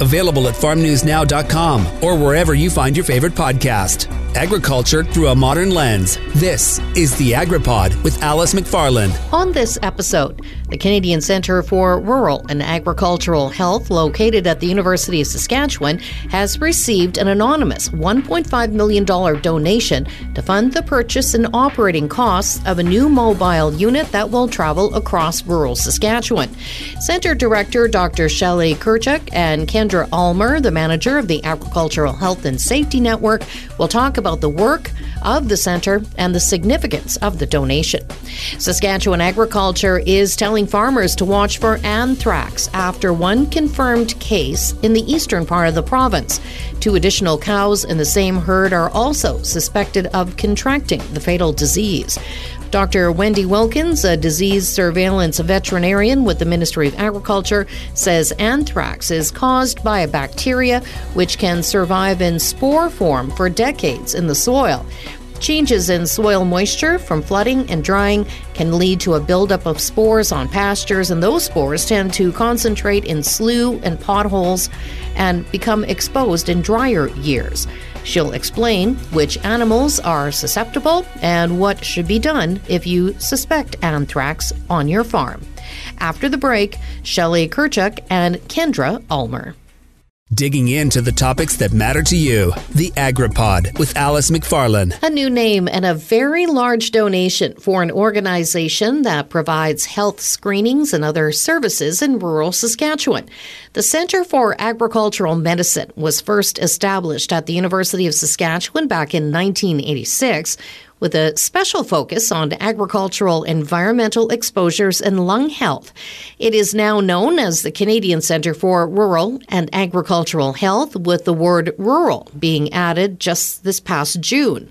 Available at farmnewsnow.com or wherever you find your favorite podcast. Agriculture through a modern lens. This is the AgriPod with Alice McFarland. On this episode, the Canadian Centre for Rural and Agricultural Health, located at the University of Saskatchewan, has received an anonymous $1.5 million donation to fund the purchase and operating costs of a new mobile unit that will travel across rural Saskatchewan. Centre Director Dr. Shelley Kirychuk and Kendra Ulmer, the manager of the Agricultural Health and Safety Network, will talk about the work of the centre and the significance of the donation. Saskatchewan Agriculture is telling farmers to watch for anthrax after one confirmed case in the eastern part of the province. Two additional cows in the same herd are also suspected of contracting the fatal disease. Dr. Wendy Wilkins, a disease surveillance veterinarian with the Ministry of Agriculture, says anthrax is caused by a bacteria which can survive in spore form for decades in the soil. Changes in soil moisture from flooding and drying can lead to a buildup of spores on pastures, and those spores tend to concentrate in slough and potholes and become exposed in drier years. She'll explain which animals are susceptible and what should be done if you suspect anthrax on your farm. After the break, Shelley Kirychuk and Kendra Ulmer. Digging into the topics that matter to you. The AgriPod with Alice McFarland. A new name and a very large donation for an organization that provides health screenings and other services in rural Saskatchewan. The Center for Agricultural Medicine was first established at the University of Saskatchewan back in 1986 with a special focus on agricultural environmental exposures and lung health. It is now known as the Canadian Centre for Rural and Agricultural Health, with the word rural being added just this past June.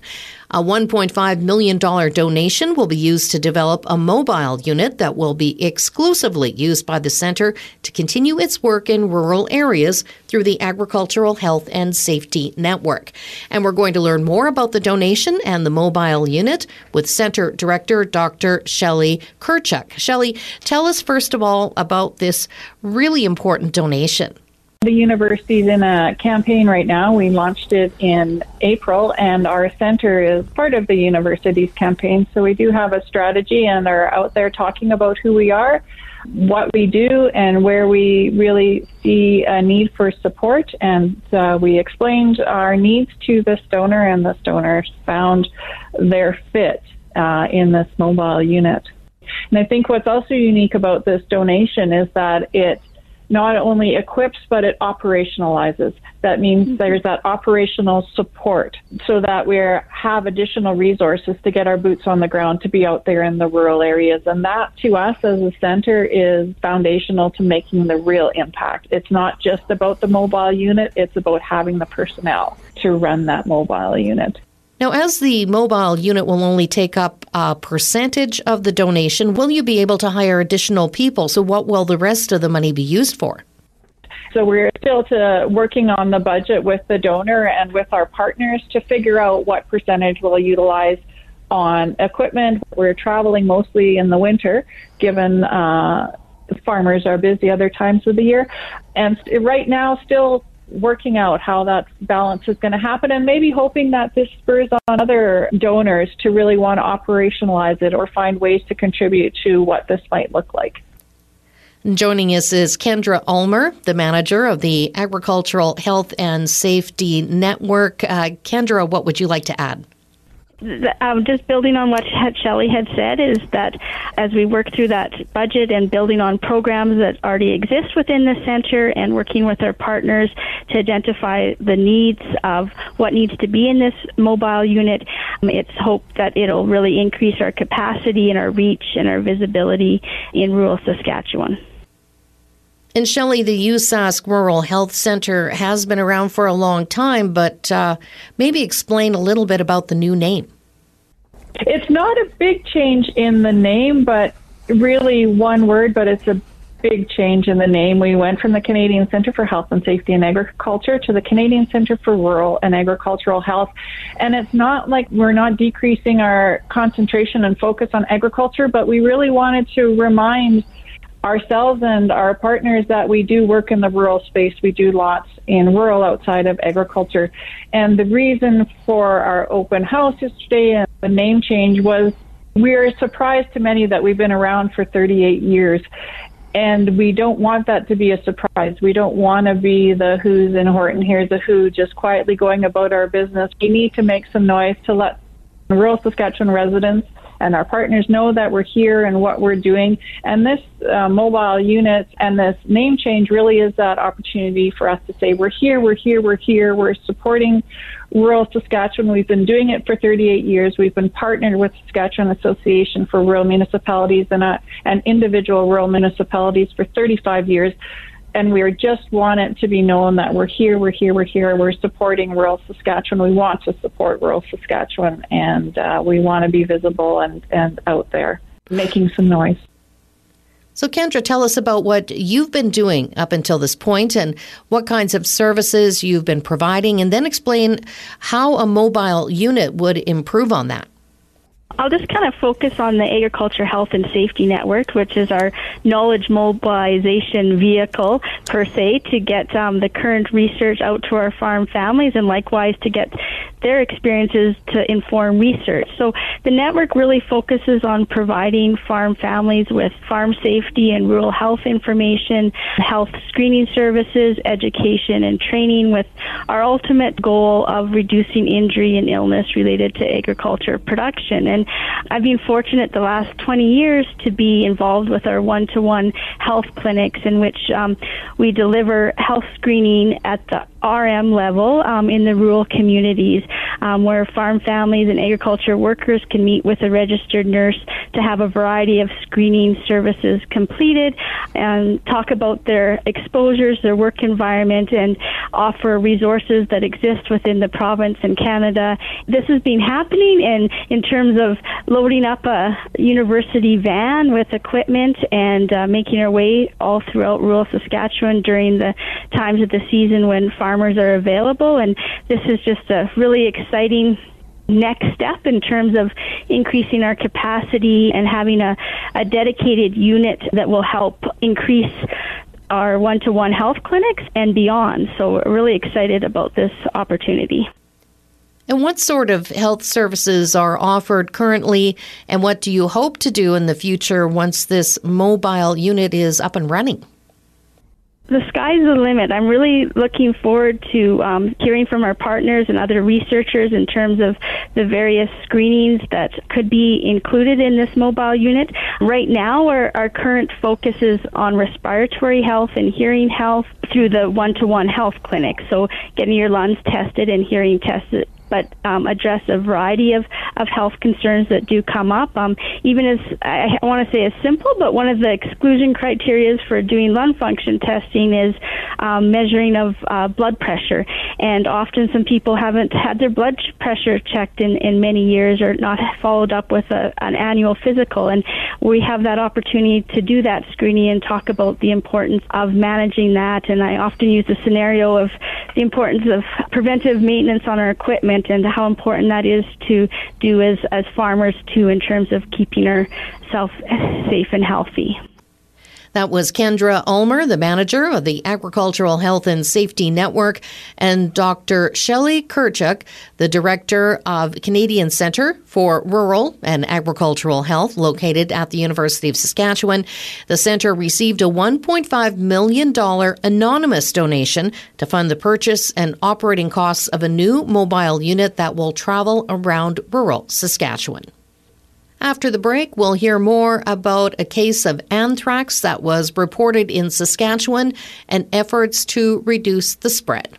A $1.5 million donation will be used to develop a mobile unit that will be exclusively used by the center to continue its work in rural areas through the Agricultural Health and Safety Network. And we're going to learn more about the donation and the mobile unit with Center Director Dr. Shelley Kirychuk. Shelley, tell us first of all about this really important donation. The university's in a campaign right now. We launched it in April, and our center is part of the university's campaign. So we do have a strategy and are out there talking about who we are, what we do, and where we really see a need for support. And uh, we explained our needs to this donor, and this donor found their fit uh, in this mobile unit. And I think what's also unique about this donation is that it not only equips, but it operationalizes. That means mm-hmm. there's that operational support so that we have additional resources to get our boots on the ground to be out there in the rural areas. And that to us as a center is foundational to making the real impact. It's not just about the mobile unit, it's about having the personnel to run that mobile unit. Now, as the mobile unit will only take up a percentage of the donation, will you be able to hire additional people? So, what will the rest of the money be used for? So we're still to working on the budget with the donor and with our partners to figure out what percentage we'll utilize on equipment. We're traveling mostly in the winter, given uh, farmers are busy other times of the year, and right now still working out how that balance is going to happen and maybe hoping that this spurs on other donors to really want to operationalize it or find ways to contribute to what this might look like. Joining us is Kendra Ulmer, the manager of the Agricultural Health and Safety Network. Uh, Kendra, what would you like to add? Um, just building on what Shelley had said is that as we work through that budget and building on programs that already exist within the center and working with our partners to identify the needs of what needs to be in this mobile unit, um, it's hoped that it'll really increase our capacity and our reach and our visibility in rural Saskatchewan. And Shelley, the USask Rural Health Center has been around for a long time, but uh, maybe explain a little bit about the new name. It's not a big change in the name, but really one word, but it's a big change in the name. We went from the Canadian Centre for Health and Safety in Agriculture to the Canadian Centre for Rural and Agricultural Health. And it's not like we're not decreasing our concentration and focus on agriculture, but we really wanted to remind ourselves and our partners that we do work in the rural space. We do lots in rural outside of agriculture. And the reason for our open house yesterday and the name change was we're surprised to many that we've been around for 38 years. And we don't want that to be a surprise. We don't want to be the who's in Horton, here's a who, just quietly going about our business. We need to make some noise to let rural Saskatchewan residents and our partners know that we're here and what we're doing. And this uh, mobile unit and this name change really is that opportunity for us to say, we're here, we're here, we're here, we're supporting rural Saskatchewan. We've been doing it for 38 years. We've been partnered with Saskatchewan Association for Rural Municipalities and, uh, and individual rural municipalities for 35 years and we just want it to be known that we're here, we're here, we're here. We're supporting rural Saskatchewan. We want to support rural Saskatchewan, and uh, we want to be visible and, and out there making some noise. So, Kendra, tell us about what you've been doing up until this point and what kinds of services you've been providing, and then explain how a mobile unit would improve on that. I'll just kind of focus on the Agriculture Health and Safety Network, which is our knowledge mobilization vehicle per se to get um, the current research out to our farm families and likewise to get their experiences to inform research. So the network really focuses on providing farm families with farm safety and rural health information, health screening services, education and training with our ultimate goal of reducing injury and illness related to agriculture production. And I've been fortunate the last 20 years to be involved with our one-to-one health clinics in which um, we deliver health screening at the RM level um, in the rural communities um, where farm families and agriculture workers can meet with a registered nurse to have a variety of screening services completed and talk about their exposures, their work environment, and offer resources that exist within the province and Canada. This has been happening and in terms of loading up a university van with equipment and uh, making our way all throughout rural Saskatchewan during the times of the season when farmers are available. And this is just a really exciting next step in terms of increasing our capacity and having a, a dedicated unit that will help increase our one to one health clinics and beyond. So we're really excited about this opportunity. And what sort of health services are offered currently, and what do you hope to do in the future once this mobile unit is up and running? The sky's the limit. I'm really looking forward to um, hearing from our partners and other researchers in terms of the various screenings that could be included in this mobile unit. Right now, our, our current focus is on respiratory health and hearing health through the one-to-one health clinic. So getting your lungs tested and hearing tested but um, address a variety of, of health concerns that do come up. Um, even as I, want to say as simple, but one of the exclusion criteria for doing lung function testing is um, measuring of uh, blood pressure. And often some people haven't had their blood pressure checked in, in many years or not followed up with a, an annual physical. And we have that opportunity to do that screening and talk about the importance of managing that. And I often use the scenario of the importance of preventive maintenance on our equipment and how important that is to do as, as farmers too in terms of keeping ourselves safe and healthy. That was Kendra Ulmer, the manager of the Agricultural Health and Safety Network, and Dr. Shelley Kirychuk, the director of Canadian Centre for Rural and Agricultural Health, located at the University of Saskatchewan. The centre received a $1.5 million anonymous donation to fund the purchase and operating costs of a new mobile unit that will travel around rural Saskatchewan. After the break, we'll hear more about a case of anthrax that was reported in Saskatchewan and efforts to reduce the spread.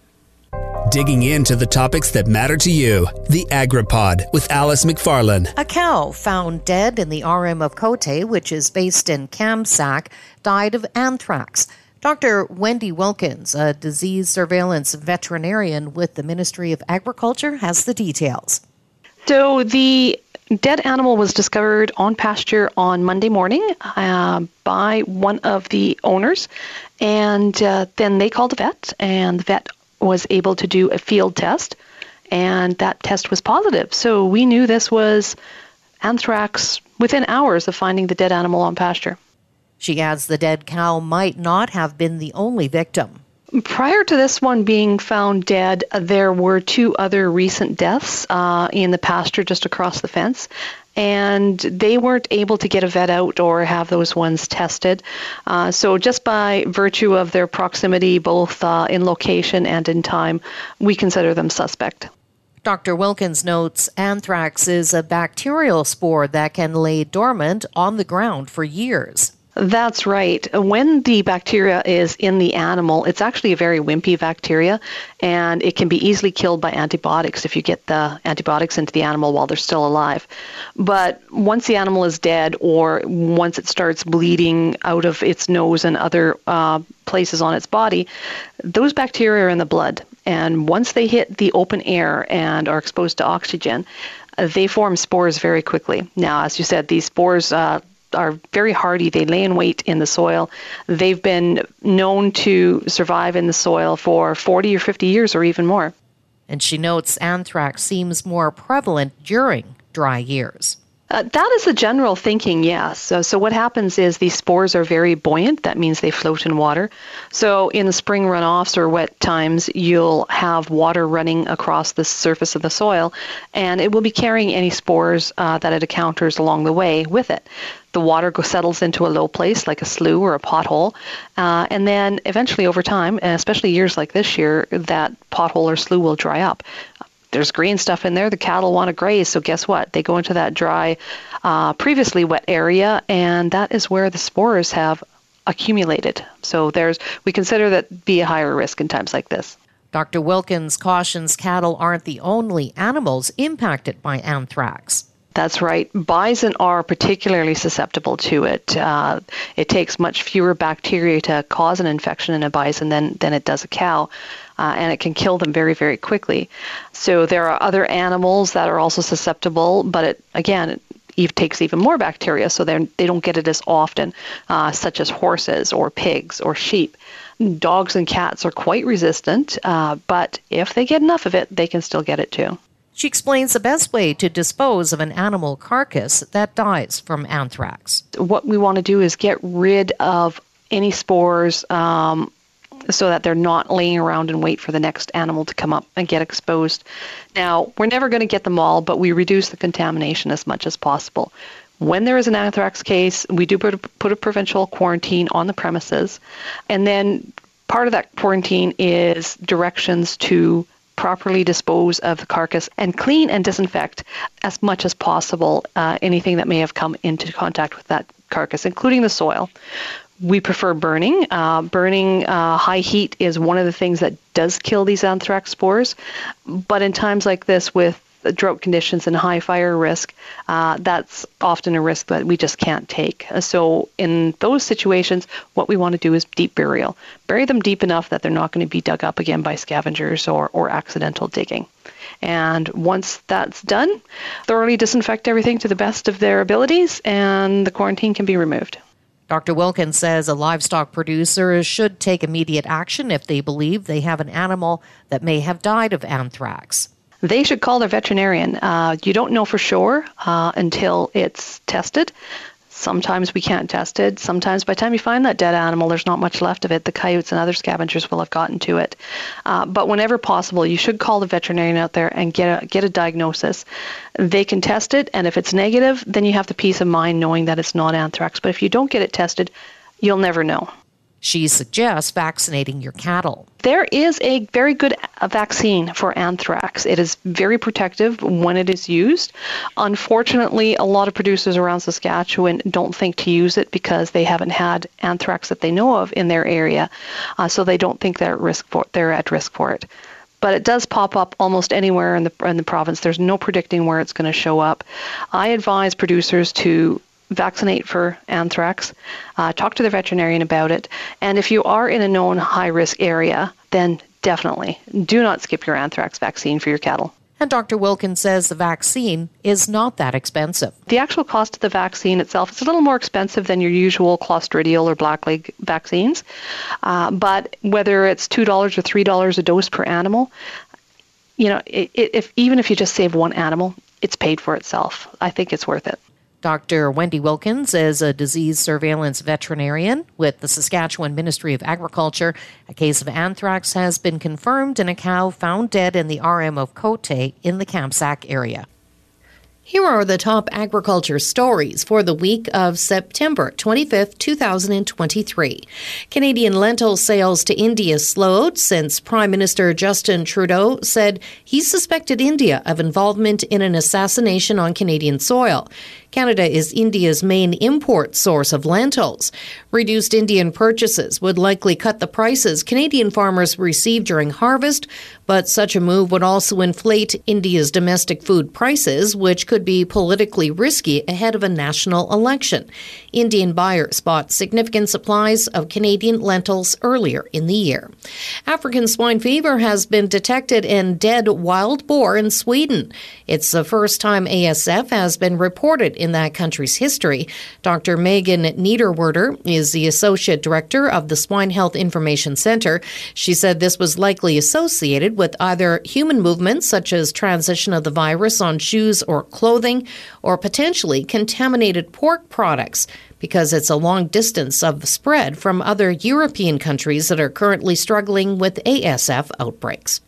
Digging into the topics that matter to you. The AgriPod with Alice McFarland. A cow found dead in the RM of Cote, which is based in Kamsack, died of anthrax. Dr. Wendy Wilkins, a disease surveillance veterinarian with the Ministry of Agriculture, has the details. So the dead animal was discovered on pasture on Monday morning uh, by one of the owners, and uh, then they called the vet, and the vet was able to do a field test, and that test was positive. So we knew this was anthrax within hours of finding the dead animal on pasture. She adds the dead cow might not have been the only victim. Prior to this one being found dead, there were two other recent deaths uh, in the pasture just across the fence and they weren't able to get a vet out or have those ones tested. Uh, so, just by virtue of their proximity, both uh, in location and in time, we consider them suspect. Dr. Wilkins notes anthrax is a bacterial spore that can lay dormant on the ground for years. That's right. When the bacteria is in the animal, it's actually a very wimpy bacteria, and it can be easily killed by antibiotics if you get the antibiotics into the animal while they're still alive. But once the animal is dead, or once it starts bleeding out of its nose and other uh, places on its body, those bacteria are in the blood. And once they hit the open air and are exposed to oxygen, they form spores very quickly. Now, as you said, these spores uh, are very hardy. They lay in wait in the soil. They've been known to survive in the soil for 40 or 50 years or even more. And she notes anthrax seems more prevalent during dry years. Uh, that is the general thinking, yes. So, so what happens is these spores are very buoyant. That means they float in water. So in the spring runoffs or wet times, you'll have water running across the surface of the soil, and it will be carrying any spores uh, that it encounters along the way with it. The water goes, settles into a low place like a slough or a pothole, uh, and then eventually over time, especially years like this year, that pothole or slough will dry up there's green stuff in there. The cattle want to graze, so guess what? They go into that dry, uh, previously wet area, and that is where the spores have accumulated. So there's we consider that be a higher risk in times like this. Dr. Wilkins cautions cattle aren't the only animals impacted by anthrax. That's right. Bison are particularly susceptible to it. Uh, it takes much fewer bacteria to cause an infection in a bison than, than it does a cow, uh, and it can kill them very, very quickly. So there are other animals that are also susceptible, but it, again, it takes even more bacteria, so they they don't get it as often, uh, such as horses or pigs or sheep. Dogs and cats are quite resistant, uh, but if they get enough of it, they can still get it too. She explains the best way to dispose of an animal carcass that dies from anthrax. What we want to do is get rid of any spores um, so that they're not laying around and wait for the next animal to come up and get exposed. Now, we're never going to get them all, but we reduce the contamination as much as possible. When there is an anthrax case, we do put a, put a provincial quarantine on the premises, and then part of that quarantine is directions to properly dispose of the carcass and clean and disinfect as much as possible uh, anything that may have come into contact with that carcass, including the soil. We prefer burning. Uh, burning uh, high heat is one of the things that does kill these anthrax spores. But in times like this, with drought conditions and high fire risk, uh, that's often a risk that we just can't take. So, in those situations, what we want to do is deep burial. Bury them deep enough that they're not going to be dug up again by scavengers or, or accidental digging. And once that's done, thoroughly disinfect everything to the best of their abilities, and the quarantine can be removed. Dr. Wilkins says a livestock producer should take immediate action if they believe they have an animal that may have died of anthrax they should call their veterinarian. Uh, you don't know for sure uh, until it's tested. Sometimes we can't test it. Sometimes by the time you find that dead animal, there's not much left of it. The coyotes and other scavengers will have gotten to it. Uh, but whenever possible, you should call the veterinarian out there and get a get a diagnosis. They can test it, and if it's negative, then you have the peace of mind knowing that it's not anthrax. But if you don't get it tested, you'll never know. She suggests vaccinating your cattle. There is a very good vaccine for anthrax. It is very protective when it is used. Unfortunately, a lot of producers around Saskatchewan don't think to use it because they haven't had anthrax that they know of in their area, uh, so they don't think they're at risk for they're at risk for it but it does pop up almost anywhere in the in the province. There's no predicting where it's going to show up. I advise producers to vaccinate for anthrax, uh, talk to the veterinarian about it, and if you are in a known high risk area, then definitely do not skip your anthrax vaccine for your cattle. And Dr. Wilkins says the vaccine is not that expensive. The actual cost of the vaccine itself is a little more expensive than your usual Clostridial or blackleg vaccines. Uh, but whether it's $2 or $3 a dose per animal, you know, it, it, if even if you just save one animal, it's paid for itself. I think it's worth it. Dr. Wendy Wilkins is a disease surveillance veterinarian with the Saskatchewan Ministry of Agriculture. A case of anthrax has been confirmed in a cow found dead in the RM of Cote in the Kamsack area. Here are the top agriculture stories for the week of September 25th, 2023. Canadian lentil sales to India slowed since Prime Minister Justin Trudeau said he suspected India of involvement in an assassination on Canadian soil. Canada is India's main import source of lentils. Reduced Indian purchases would likely cut the prices Canadian farmers receive during harvest, but such a move would also inflate India's domestic food prices, which could be politically risky ahead of a national election. Indian buyers bought significant supplies of Canadian lentils earlier in the year. African swine fever has been detected in dead wild boar in Sweden. It's the first time ASF has been reported in that country's history. Dr. Megan Niederwerder is the Associate Director of the Swine Health Information Center. She said this was likely associated with either human movements, such as transition of the virus on shoes or clothing, or potentially contaminated pork products because it's a long distance of spread from other European countries that are currently struggling with ASF outbreaks.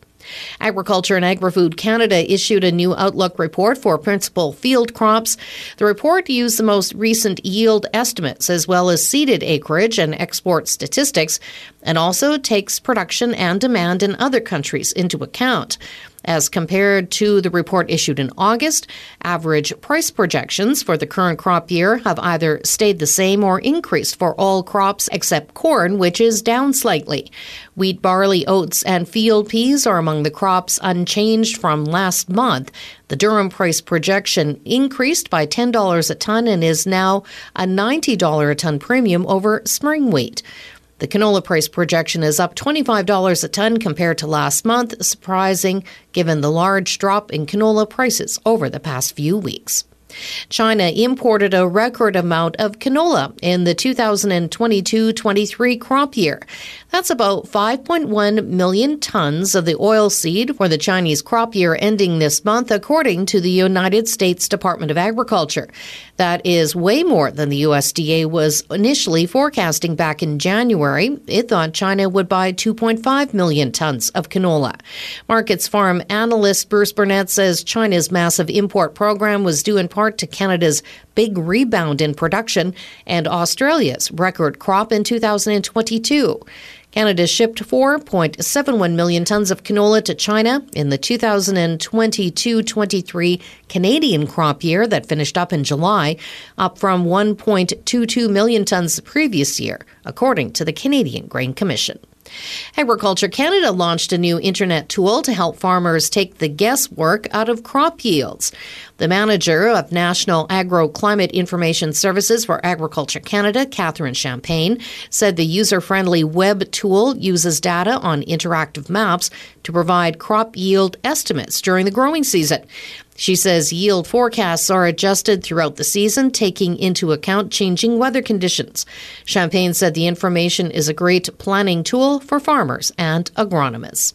Agriculture and Agri-Food Canada issued a new outlook report for principal field crops. The report used the most recent yield estimates as well as seeded acreage and export statistics and also takes production and demand in other countries into account. As compared to the report issued in August, average price projections for the current crop year have either stayed the same or increased for all crops except corn, which is down slightly. Wheat, barley, oats, and field peas are among the crops unchanged from last month. The durum price projection increased by $10 a ton and is now a $90 a ton premium over spring wheat. The canola price projection is up $25 a ton compared to last month, surprising given the large drop in canola prices over the past few weeks. China imported a record amount of canola in the 2022 23 crop year. That's about 5.1 million tons of the oilseed for the Chinese crop year ending this month, according to the United States Department of Agriculture. That is way more than the USDA was initially forecasting back in January. It thought China would buy 2.5 million tons of canola. Markets Farm analyst Bruce Burnett says China's massive import program was due in part to Canada's big rebound in production and Australia's record crop in 2022. Canada shipped 4.71 million tons of canola to China in the 2022 23 Canadian crop year that finished up in July, up from 1.22 million tons the previous year, according to the Canadian Grain Commission. Agriculture Canada launched a new internet tool to help farmers take the guesswork out of crop yields. The manager of National Agro Climate Information Services for Agriculture Canada, Catherine Champagne, said the user friendly web tool uses data on interactive maps to provide crop yield estimates during the growing season. She says yield forecasts are adjusted throughout the season, taking into account changing weather conditions. Champagne said the information is a great planning tool for farmers and agronomists.